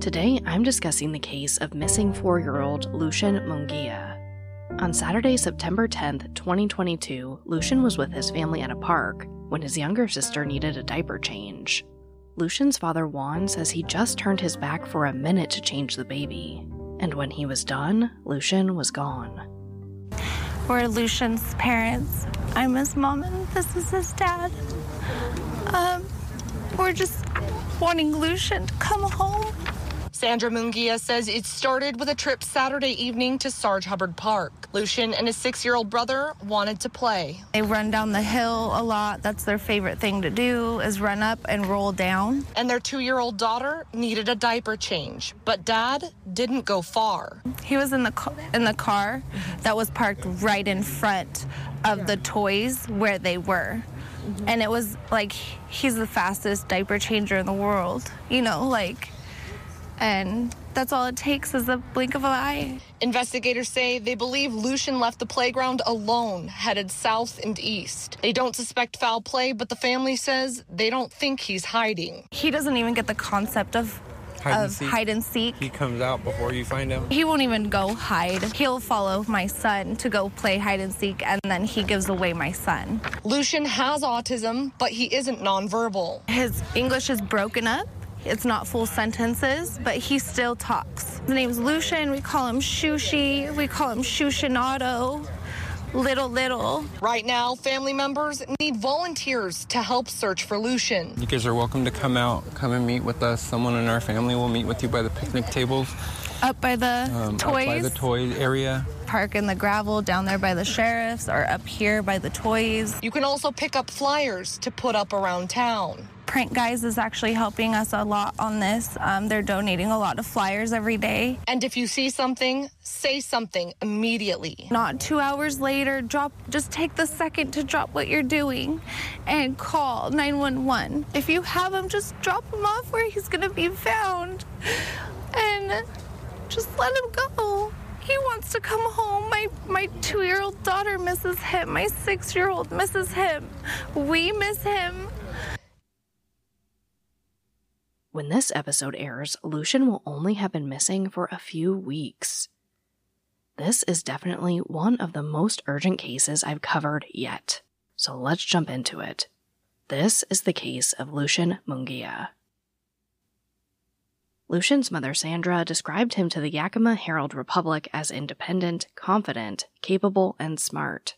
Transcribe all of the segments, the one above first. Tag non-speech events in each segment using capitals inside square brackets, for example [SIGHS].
Today, I'm discussing the case of missing four year old Lucian Munguia. On Saturday, September 10th, 2022, Lucian was with his family at a park when his younger sister needed a diaper change. Lucian's father Juan says he just turned his back for a minute to change the baby, and when he was done, Lucian was gone. We're Lucian's parents. I'm his mom, and this is his dad. Um, we're just wanting Lucian to come home. Sandra Munguia says it started with a trip Saturday evening to Sarge Hubbard Park. Lucian and his six year old brother wanted to play. They run down the hill a lot. That's their favorite thing to do is run up and roll down. And their two year old daughter needed a diaper change, but dad didn't go far. He was in the car, in the car that was parked right in front of the toys where they were. And it was like he's the fastest diaper changer in the world. You know, like and that's all it takes is a blink of an eye. Investigators say they believe Lucian left the playground alone, headed south and east. They don't suspect foul play, but the family says they don't think he's hiding. He doesn't even get the concept of Hide and of seek. hide and seek. He comes out before you find him. He won't even go hide. He'll follow my son to go play hide and seek, and then he gives away my son. Lucian has autism, but he isn't nonverbal. His English is broken up. It's not full sentences, but he still talks. His name's Lucian. We call him Shushi. We call him Shushinato. Little, little. Right now, family members need volunteers to help search for Lucian. You guys are welcome to come out, come and meet with us. Someone in our family will meet with you by the picnic tables, Up by the um, out toys. by the toy area. Park in the gravel down there by the sheriffs or up here by the toys. You can also pick up flyers to put up around town. Prank Guys is actually helping us a lot on this. Um, they're donating a lot of flyers every day. And if you see something, say something immediately. Not two hours later, drop. Just take the second to drop what you're doing, and call 911. If you have him, just drop him off where he's gonna be found, and just let him go. He wants to come home. My my two-year-old daughter misses him. My six-year-old misses him. We miss him. When this episode airs, Lucian will only have been missing for a few weeks. This is definitely one of the most urgent cases I've covered yet, so let's jump into it. This is the case of Lucian Munguia. Lucian's mother Sandra described him to the Yakima Herald Republic as independent, confident, capable, and smart.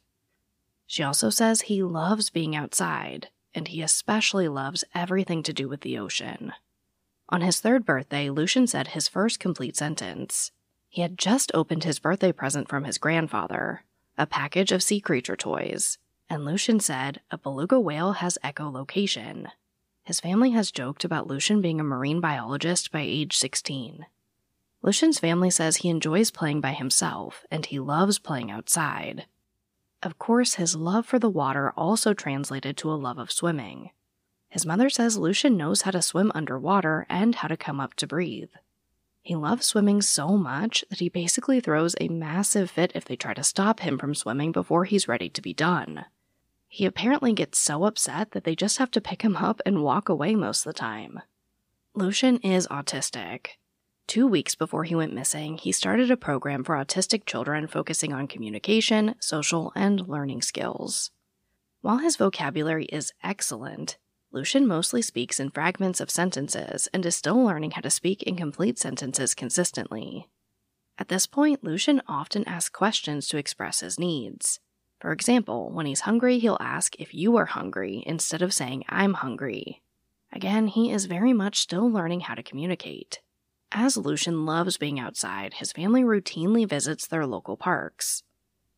She also says he loves being outside, and he especially loves everything to do with the ocean. On his third birthday, Lucian said his first complete sentence. He had just opened his birthday present from his grandfather, a package of sea creature toys, and Lucian said a beluga whale has echolocation. His family has joked about Lucian being a marine biologist by age 16. Lucian's family says he enjoys playing by himself and he loves playing outside. Of course, his love for the water also translated to a love of swimming. His mother says Lucian knows how to swim underwater and how to come up to breathe. He loves swimming so much that he basically throws a massive fit if they try to stop him from swimming before he's ready to be done. He apparently gets so upset that they just have to pick him up and walk away most of the time. Lucian is autistic. Two weeks before he went missing, he started a program for autistic children focusing on communication, social, and learning skills. While his vocabulary is excellent, Lucian mostly speaks in fragments of sentences and is still learning how to speak in complete sentences consistently. At this point, Lucian often asks questions to express his needs. For example, when he's hungry, he'll ask if you are hungry instead of saying, I'm hungry. Again, he is very much still learning how to communicate. As Lucian loves being outside, his family routinely visits their local parks.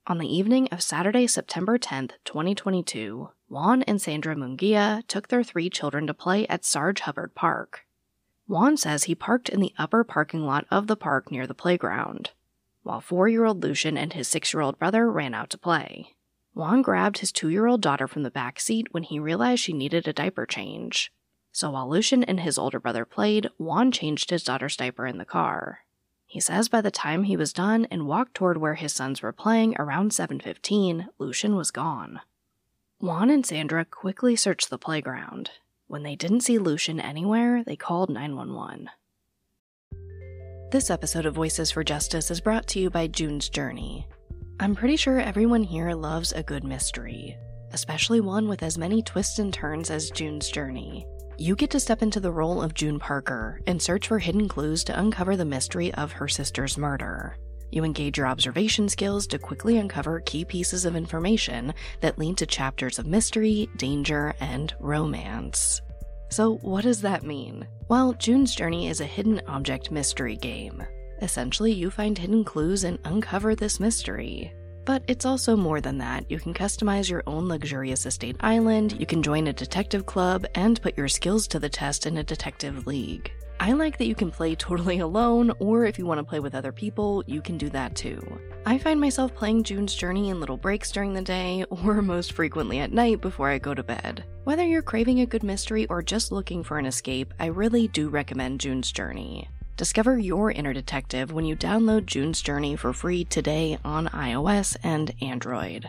On the evening of Saturday, September 10th, 2022, Juan and Sandra Munguia took their three children to play at Sarge Hubbard Park. Juan says he parked in the upper parking lot of the park near the playground, while four year old Lucian and his six year old brother ran out to play. Juan grabbed his two year old daughter from the back seat when he realized she needed a diaper change. So while Lucian and his older brother played, Juan changed his daughter's diaper in the car. He says by the time he was done and walked toward where his sons were playing around 7:15, Lucian was gone. Juan and Sandra quickly searched the playground. When they didn't see Lucian anywhere, they called 911. This episode of Voices for Justice is brought to you by June's Journey. I'm pretty sure everyone here loves a good mystery, especially one with as many twists and turns as June's Journey. You get to step into the role of June Parker and search for hidden clues to uncover the mystery of her sister's murder. You engage your observation skills to quickly uncover key pieces of information that lead to chapters of mystery, danger, and romance. So, what does that mean? Well, June's Journey is a hidden object mystery game. Essentially, you find hidden clues and uncover this mystery. But it's also more than that. You can customize your own luxurious estate island, you can join a detective club, and put your skills to the test in a detective league. I like that you can play totally alone, or if you want to play with other people, you can do that too. I find myself playing June's Journey in little breaks during the day, [LAUGHS] or most frequently at night before I go to bed. Whether you're craving a good mystery or just looking for an escape, I really do recommend June's Journey. Discover your inner detective when you download June's Journey for free today on iOS and Android.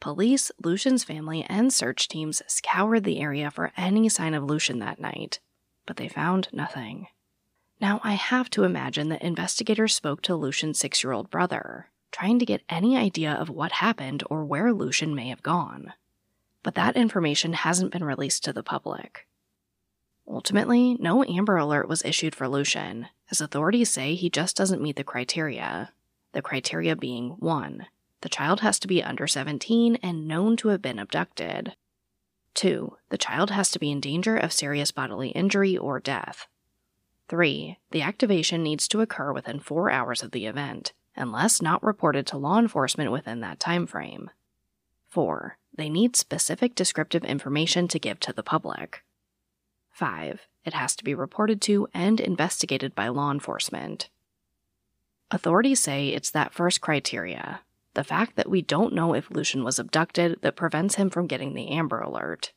Police, Lucian's family, and search teams scoured the area for any sign of Lucian that night, but they found nothing. Now, I have to imagine that investigators spoke to Lucian's six year old brother, trying to get any idea of what happened or where Lucian may have gone. But that information hasn't been released to the public. Ultimately, no Amber Alert was issued for Lucian, as authorities say he just doesn't meet the criteria. The criteria being 1 the child has to be under 17 and known to have been abducted. 2. The child has to be in danger of serious bodily injury or death. 3. The activation needs to occur within 4 hours of the event, unless not reported to law enforcement within that time frame. 4. They need specific descriptive information to give to the public. 5. It has to be reported to and investigated by law enforcement. Authorities say it's that first criteria, the fact that we don't know if Lucian was abducted that prevents him from getting the Amber Alert.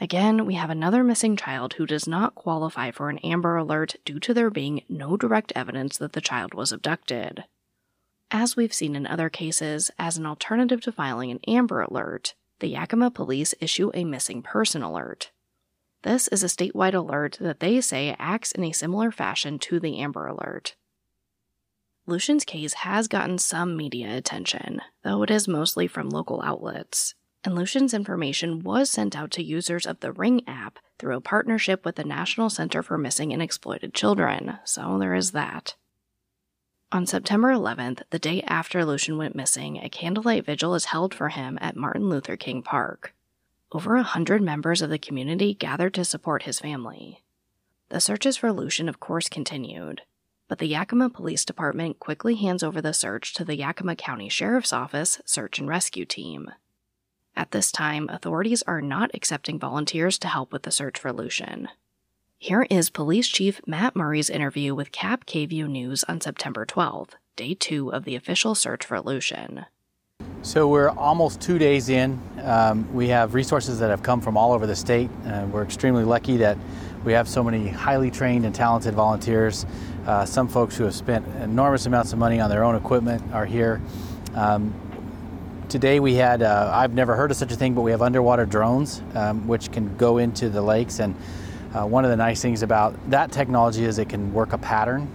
Again, we have another missing child who does not qualify for an Amber Alert due to there being no direct evidence that the child was abducted. As we've seen in other cases, as an alternative to filing an Amber Alert, the Yakima police issue a missing person alert. This is a statewide alert that they say acts in a similar fashion to the Amber Alert. Lucian's case has gotten some media attention, though it is mostly from local outlets. And Lucian's information was sent out to users of the Ring app through a partnership with the National Center for Missing and Exploited Children, so there is that. On September 11th, the day after Lucian went missing, a candlelight vigil is held for him at Martin Luther King Park. Over a hundred members of the community gathered to support his family. The searches for Lucian, of course, continued, but the Yakima Police Department quickly hands over the search to the Yakima County Sheriff's Office Search and Rescue Team. At this time, authorities are not accepting volunteers to help with the search for Lucian. Here is Police Chief Matt Murray's interview with KAPP-KVEW News on September 12th, day two of the official search for Lucian. So we're almost two days in. Um, we have resources that have come from all over the state. Uh, we're extremely lucky that we have so many highly trained and talented volunteers uh, some folks who have spent enormous amounts of money on their own equipment are here. Um, today we had, uh, I've never heard of such a thing, but we have underwater drones um, which can go into the lakes. And uh, one of the nice things about that technology is it can work a pattern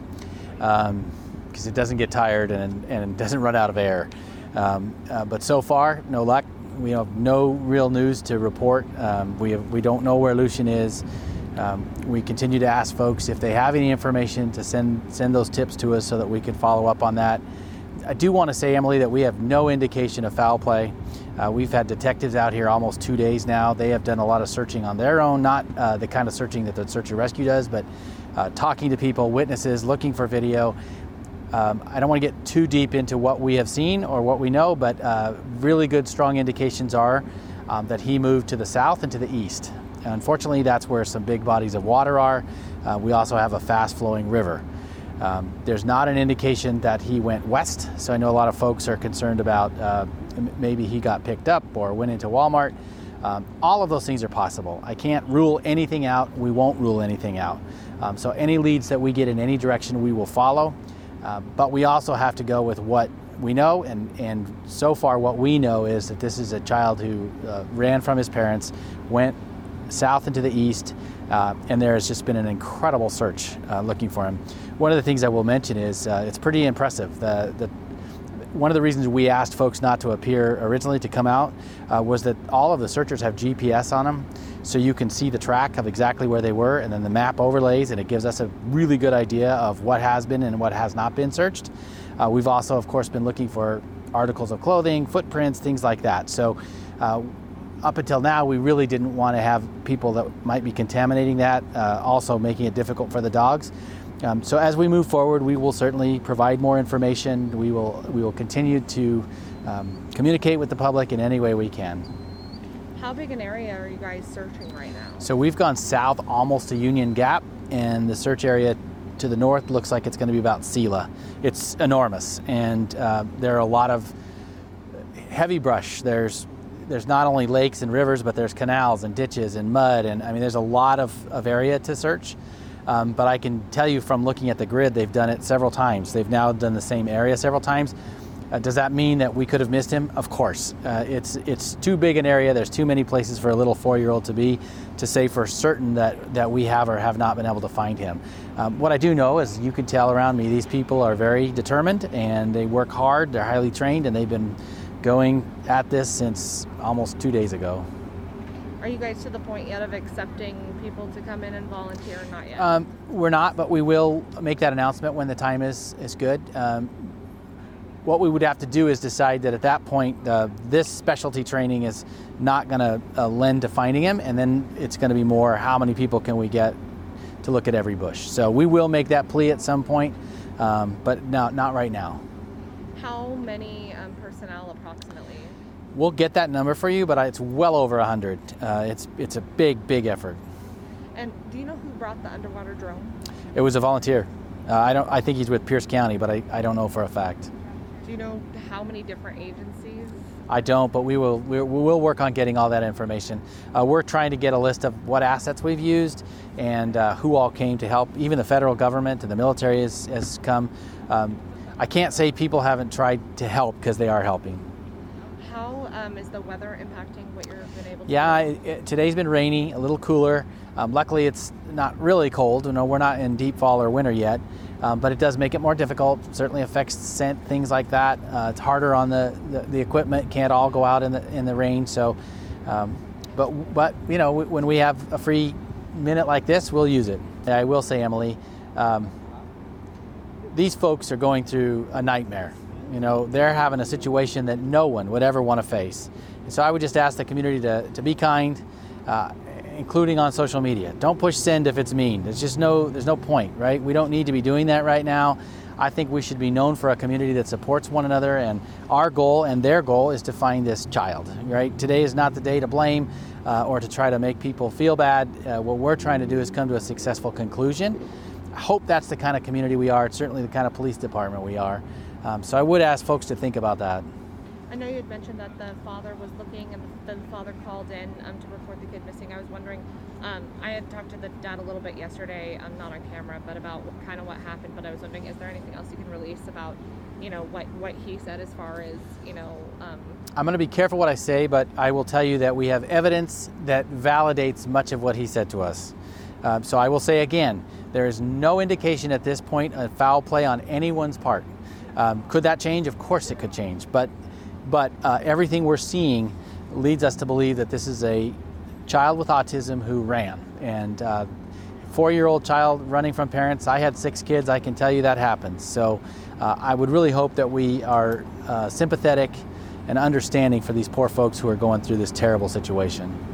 because um, it doesn't get tired and, and doesn't run out of air. Um, uh, but so far, no luck. We have no real news to report. Um, we, have, we don't know where Lucian is. Um, we continue to ask folks if they have any information to send, send those tips to us so that we can follow up on that. I do want to say, Emily, that we have no indication of foul play. Uh, we've had detectives out here almost two days now. They have done a lot of searching on their own, not uh, the kind of searching that the search and rescue does, but uh, talking to people, witnesses, looking for video. Um, I don't want to get too deep into what we have seen or what we know, but uh, really good, strong indications are um, that he moved to the south and to the east. Unfortunately, that's where some big bodies of water are. Uh, we also have a fast flowing river. Um, there's not an indication that he went west, so I know a lot of folks are concerned about uh, maybe he got picked up or went into Walmart. Um, all of those things are possible. I can't rule anything out. We won't rule anything out. Um, so any leads that we get in any direction, we will follow. Uh, but we also have to go with what we know, and, and so far, what we know is that this is a child who uh, ran from his parents, went south into the east, uh, and there has just been an incredible search uh, looking for him. One of the things I will mention is uh, it's pretty impressive. The, the, one of the reasons we asked folks not to appear originally to come out uh, was that all of the searchers have GPS on them, so you can see the track of exactly where they were, and then the map overlays, and it gives us a really good idea of what has been and what has not been searched. Uh, we've also, of course, been looking for articles of clothing, footprints, things like that. So, uh, up until now, we really didn't want to have people that might be contaminating that, uh, also making it difficult for the dogs. Um, so as we move forward, we will certainly provide more information. We will we will continue to um, communicate with the public in any way we can. How big an area are you guys searching right now? So we've gone south almost to Union Gap, and the search area to the north looks like it's going to be about Selah. It's enormous, and uh, there are a lot of heavy brush. There's there's not only lakes and rivers, but there's canals and ditches and mud, and I mean there's a lot of, of area to search. Um, but I can tell you from looking at the grid, they've done it several times. They've now done the same area several times. Uh, does that mean that we could have missed him? Of course. Uh, it's it's too big an area. There's too many places for a little four-year-old to be to say for certain that that we have or have not been able to find him. Um, what I do know is you can tell around me these people are very determined and they work hard. They're highly trained and they've been going at this since almost two days ago. Are you guys to the point yet of accepting people to come in and volunteer or not yet? Um, we're not, but we will make that announcement when the time is, is good. Um, what we would have to do is decide that at that point, uh, this specialty training is not going to uh, lend to finding him, and then it's going to be more how many people can we get to look at every bush. So we will make that plea at some point, um, but no, not right now. How many um, personnel approximately? We'll get that number for you, but it's well over 100. Uh, it's, it's a big, big effort. And do you know who brought the underwater drone? It was a volunteer. Uh, I don't. I think he's with Pierce County, but I, I don't know for a fact. Do you know how many different agencies? I don't, but we will we will work on getting all that information. Uh, we're trying to get a list of what assets we've used and uh, who all came to help. Even the federal government and the military has, has come. Um, I can't say people haven't tried to help because they are helping. How um, is the weather impacting what you've been able to Yeah, do? it, it, today's been rainy, a little cooler. Um, luckily, it's not really cold. You know, we're not in deep fall or winter yet, um, but it does make it more difficult. Certainly affects scent, things like that. Uh, it's harder on the, the, the equipment. Can't all go out in the in the rain. So, um, but but you know, when we have a free minute like this, we'll use it. I will say, Emily, um, these folks are going through a nightmare. You know, they're having a situation that no one would ever want to face. And so I would just ask the community to, to be kind, uh, including on social media. Don't push send if it's mean. There's just no there's no point, right? We don't need to be doing that right now. I think we should be known for a community that supports one another, and our goal and their goal is to find this child, right? Today is not the day to blame uh, or to try to make people feel bad. Uh, what we're trying to do is come to a successful conclusion. I hope that's the kind of community we are. It's certainly the kind of police department we are. Um, so I would ask folks to think about that. I know you had mentioned that the father was looking and the father called in um, to report the kid missing. I was wondering, um, I had talked to the dad a little bit yesterday, um, not on camera, but about what, kind of what happened. But I was wondering, is there anything else you can release about, you know, what, what he said as far as, you know, um, I'm going to be careful what I say, but I will tell you that we have evidence that validates much of what he said to us. Um, so I will say again, there is no indication at this point of foul play on anyone's part. Um, could that change? Of course it could change. But But uh, everything we're seeing leads us to believe that this is a child with autism who ran. And uh, four year old child running from parents, I had six kids, I can tell you that happens. So uh, I would really hope that we are uh, sympathetic and understanding for these poor folks who are going through this terrible situation.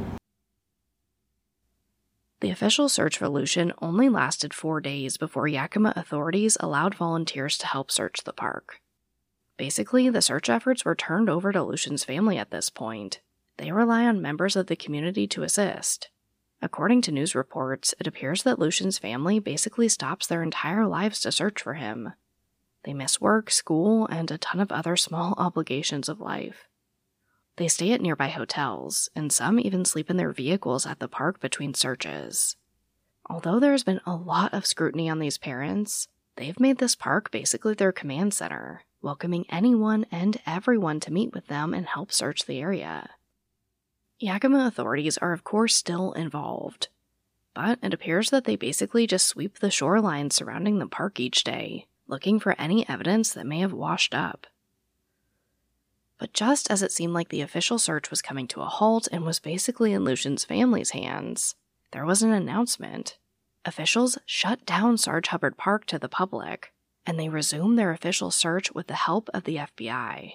The official search for Lucian only lasted four days before Yakima authorities allowed volunteers to help search the park. Basically, the search efforts were turned over to Lucian's family at this point. They rely on members of the community to assist. According to news reports, it appears that Lucian's family basically stops their entire lives to search for him. They miss work, school, and a ton of other small [LAUGHS] obligations of life. They stay at nearby hotels, and some even sleep in their vehicles at the park between searches. Although there's been a lot of scrutiny on these parents, they've made this park basically their command center, welcoming anyone and everyone to meet with them and help search the area. Yakima authorities are, of course, still involved, but it appears that they basically just sweep the shoreline surrounding the park each day, looking for any evidence that may have washed up. But just as it seemed like the official search was coming to a halt and was basically in Lucian's family's hands, there was an announcement. Officials shut down Sarge Hubbard Park to the public, and they resumed their official search with the help of the FBI.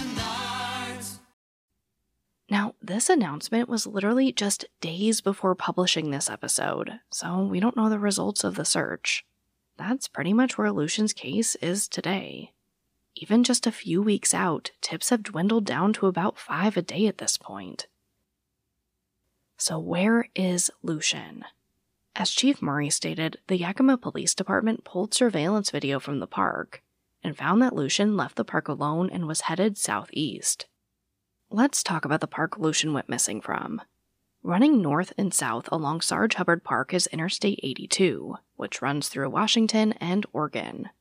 Now, this announcement was literally just days before publishing this episode, so we don't know the results of the search. That's pretty much where Lucian's case is today. Even just a few weeks out, tips have dwindled down to about five a day at this point. So, where is Lucian? As Chief Murray stated, the Yakima Police Department pulled surveillance video from the park and found that Lucian left the park alone and was headed southeast. Let's talk about the park Lucian went missing from. Running north and south along Sarge Hubbard Park is Interstate 82, which runs through Washington and Oregon.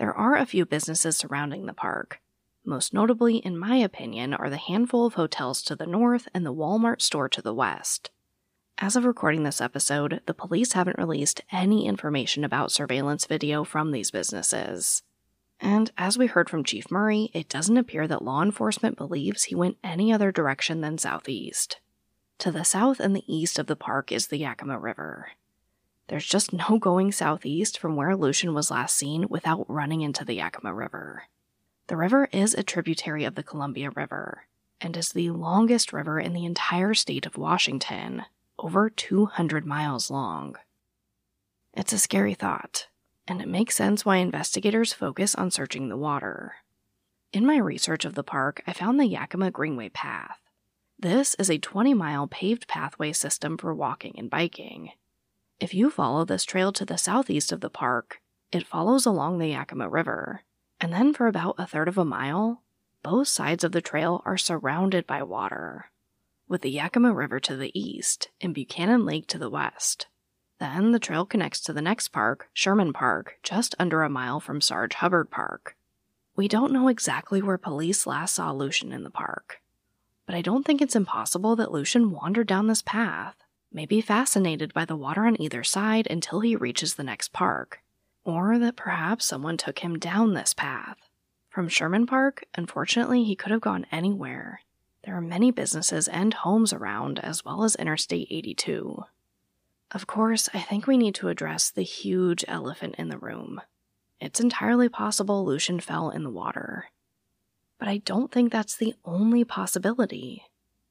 There are a few businesses surrounding the park. Most notably, in my opinion, are the handful of hotels to the north and the Walmart store to the west. As of recording this episode, the police haven't released any information about surveillance video from these businesses. And as we heard from Chief Murray, it doesn't appear that law enforcement believes he went any other direction than southeast. To the south and the east of the park is the Yakima River. There's just no going southeast from where Lucian was last seen without running into the Yakima River. The river is a tributary of the Columbia River and is the longest river in the entire state of Washington, over 200 miles long. It's a scary thought, and it makes sense why investigators focus on searching the water. In my research of the park, I found the Yakima Greenway Path. This is a 20 mile paved pathway system for walking and biking. If you follow this trail to the southeast of the park, it follows along the Yakima River, and then for about a third of a mile, both sides of the trail are surrounded by water, with the Yakima River to the east and Buchanan Lake to the west. Then the trail connects to the next park, Sherman Park, just under a mile from Sarge Hubbard Park. We don't know exactly where police last saw Lucian in the park, but I don't think it's impossible that Lucian wandered down this path, maybe fascinated by the water on either side until he reaches the next park, or that perhaps someone took him down this path. From Sherman Park, unfortunately, he could have gone anywhere. There are many businesses and homes around, as well as Interstate 82. Of course, I think we need to address the huge elephant in the room. It's entirely possible Lucian fell in the water. But I don't think that's the only possibility.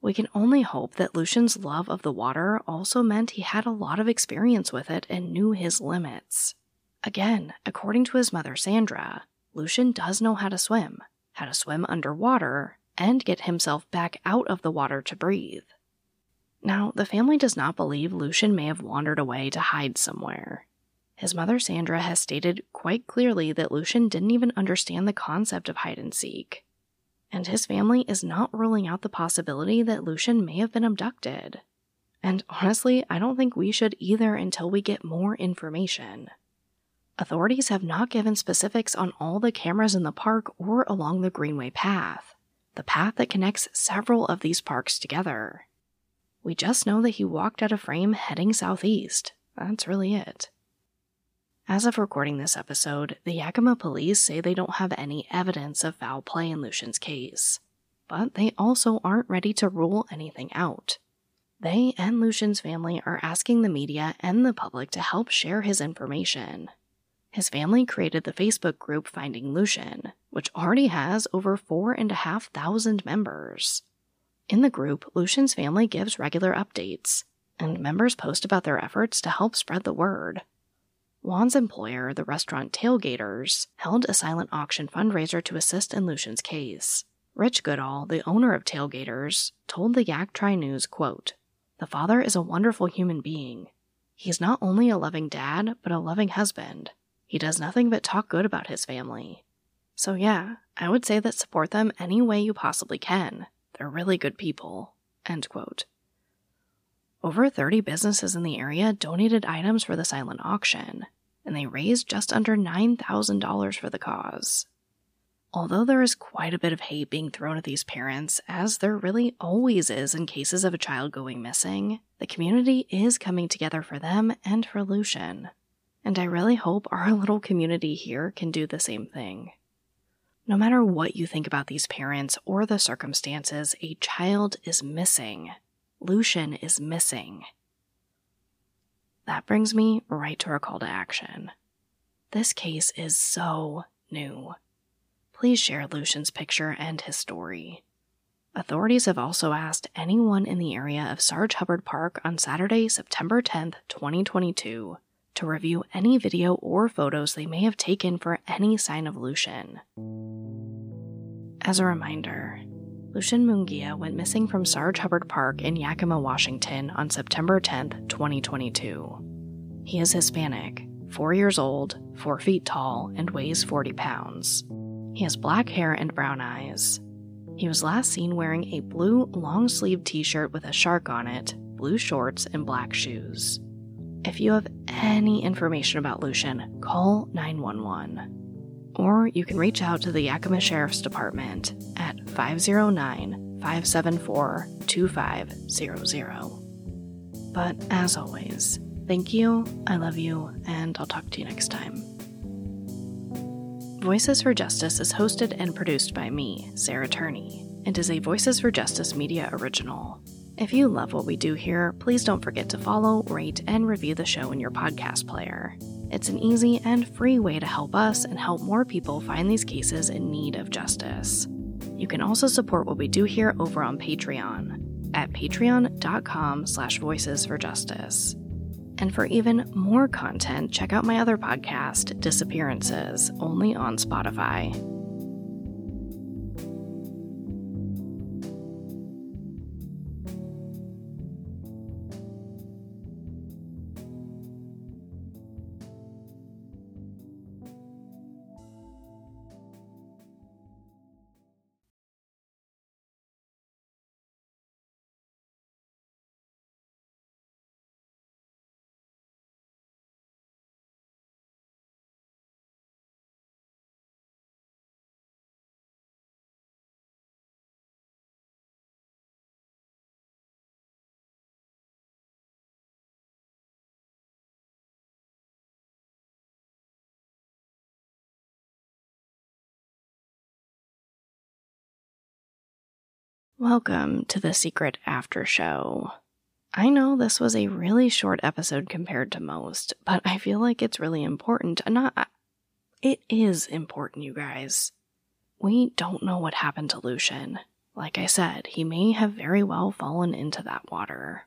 We can only hope that Lucian's love of the water also meant he had a lot of experience with it and knew his limits. Again, according to his mother Sandra, Lucian does know how to swim, how to swim underwater, and get himself back out of the water to breathe. Now, the family does not believe Lucian may have wandered away to hide somewhere. His mother Sandra has stated quite clearly that Lucian didn't even understand the concept of hide and seek. and his family is not ruling out the possibility that Lucian may have been abducted. And honestly, I don't think we should either until we get more information. Authorities have not given specifics on all the cameras in the park or along the Greenway path, the path that connects several of these parks together. We just know that he walked out of frame heading southeast. That's really it. As of recording this episode, the Yakima police say they don't have any evidence of foul play in Lucian's case, but they also aren't ready to rule anything out. They and Lucian's family are asking the media and the public to help share his information. His family created the Facebook group Finding Lucian, which already has over four and a half thousand members. In the group, Lucian's family gives regular updates, and members post about their efforts to help spread the word. Juan's employer, the restaurant Tailgaters, held a silent auction fundraiser to assist in Lucian's case. Rich Goodall, the owner of Tailgaters, told the Yak Tri News, quote, The father is a wonderful human being. He's not only a loving dad, but a loving husband. He does nothing but talk good about his family. So, yeah, I would say that support them any way you possibly can. They're really good people. End quote. Over 30 businesses in the area donated items for the silent auction, and they raised just under $9,000 for the cause. Although there is quite a bit of hate being thrown at these parents, as there really always is in cases of a child going missing, the community is coming together for them and for Lucian. And I really hope our [LAUGHS] little community here can do the same thing. No matter what you think about these parents or the circumstances, a child is missing. Lucian is missing. That brings me right to our call to action. This case is so new. Please share Lucian's picture and his story. Authorities have also asked anyone in the area of Sarge Hubbard Park on Saturday, September 10th, 2022, to review any video or photos they may have taken for any sign of Lucian. As a reminder, Lucian Munguia went missing from Sarge Hubbard Park in Yakima, Washington on September 10, 2022. He is Hispanic, 4 years old, 4 feet tall, and weighs 40 pounds. He has black hair and brown eyes. He was last seen wearing a blue long sleeved t shirt with a shark on it, blue shorts, and black shoes. If you have any information about Lucian, call 911. Or you can reach out to the Yakima Sheriff's Department at 509 574 2500. But as always, thank you, I love you, and I'll talk to you next time. Voices for Justice is hosted and produced by me, Sarah Turney, and is a Voices for Justice media original. If you love what we do here, please don't forget to follow, rate, and review the show in your podcast player. It's an easy and free way to help us and help more people find these cases in need of justice. You can also support what we do here over on Patreon at patreon.com slash voices for justice. And for even more content, check out my other podcast, Disappearances, only on Spotify. Welcome to the Secret After Show. I know this was a really short episode compared to most, but I feel like it's really important. Not, it is important, you guys. We don't know what happened to Lucian. Like I said, he may have very well fallen into that water.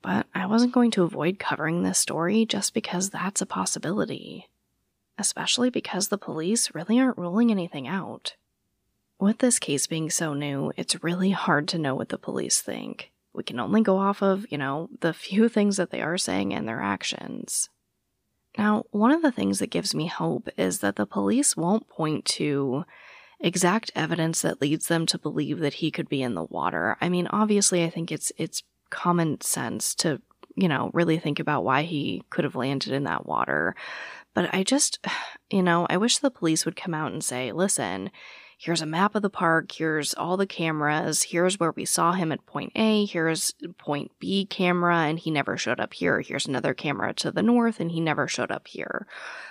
But I wasn't going to avoid covering this story just because that's a possibility. Especially because the police really aren't ruling anything out. With this case being so new, it's really hard to know what the police think. We can only go off of, you know, the few [LAUGHS] things that they are saying and their actions. Now, one of the things that gives me hope is that the police won't point to exact evidence that leads them to believe that he could be in the water. I mean, obviously, I think it's it's common sense to, you know, really think about why he could have landed in that water. But I just, [SIGHS] you know, I wish the police would come out and say, listen, here's a map of the park, here's all the cameras, here's where we saw him at point A, here's point B camera, and he never showed up here. Here's another camera to the north, and he never showed up here.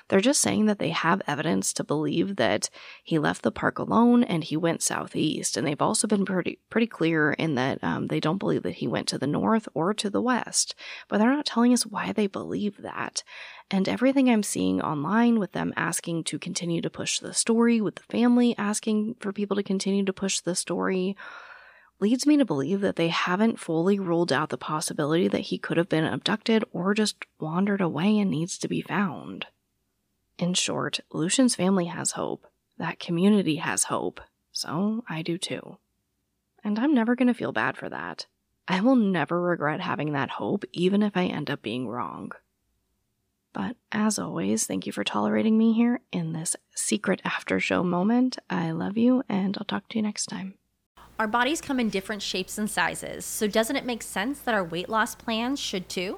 They're just saying that they have evidence to believe that he left the park alone and he went southeast. And they've also been pretty pretty clear in that um, they don't believe that he went to the north or to the west. But they're not telling us why they believe that. And everything I'm seeing online with them asking to continue to push the story, with the family asking for people to continue to push the story, leads me to believe that they haven't fully ruled out the possibility that he could have been abducted or just wandered away and needs to be found. In short, Lucian's family has hope. That community has hope. So I do too. And I'm never going to feel bad for that. I will never regret having that hope, even if I end up being wrong. But as always, thank you for tolerating me here in this secret after show moment. I love you, and I'll talk to you next time. Our bodies come in different shapes and sizes, so doesn't it make sense that our weight loss plans should too?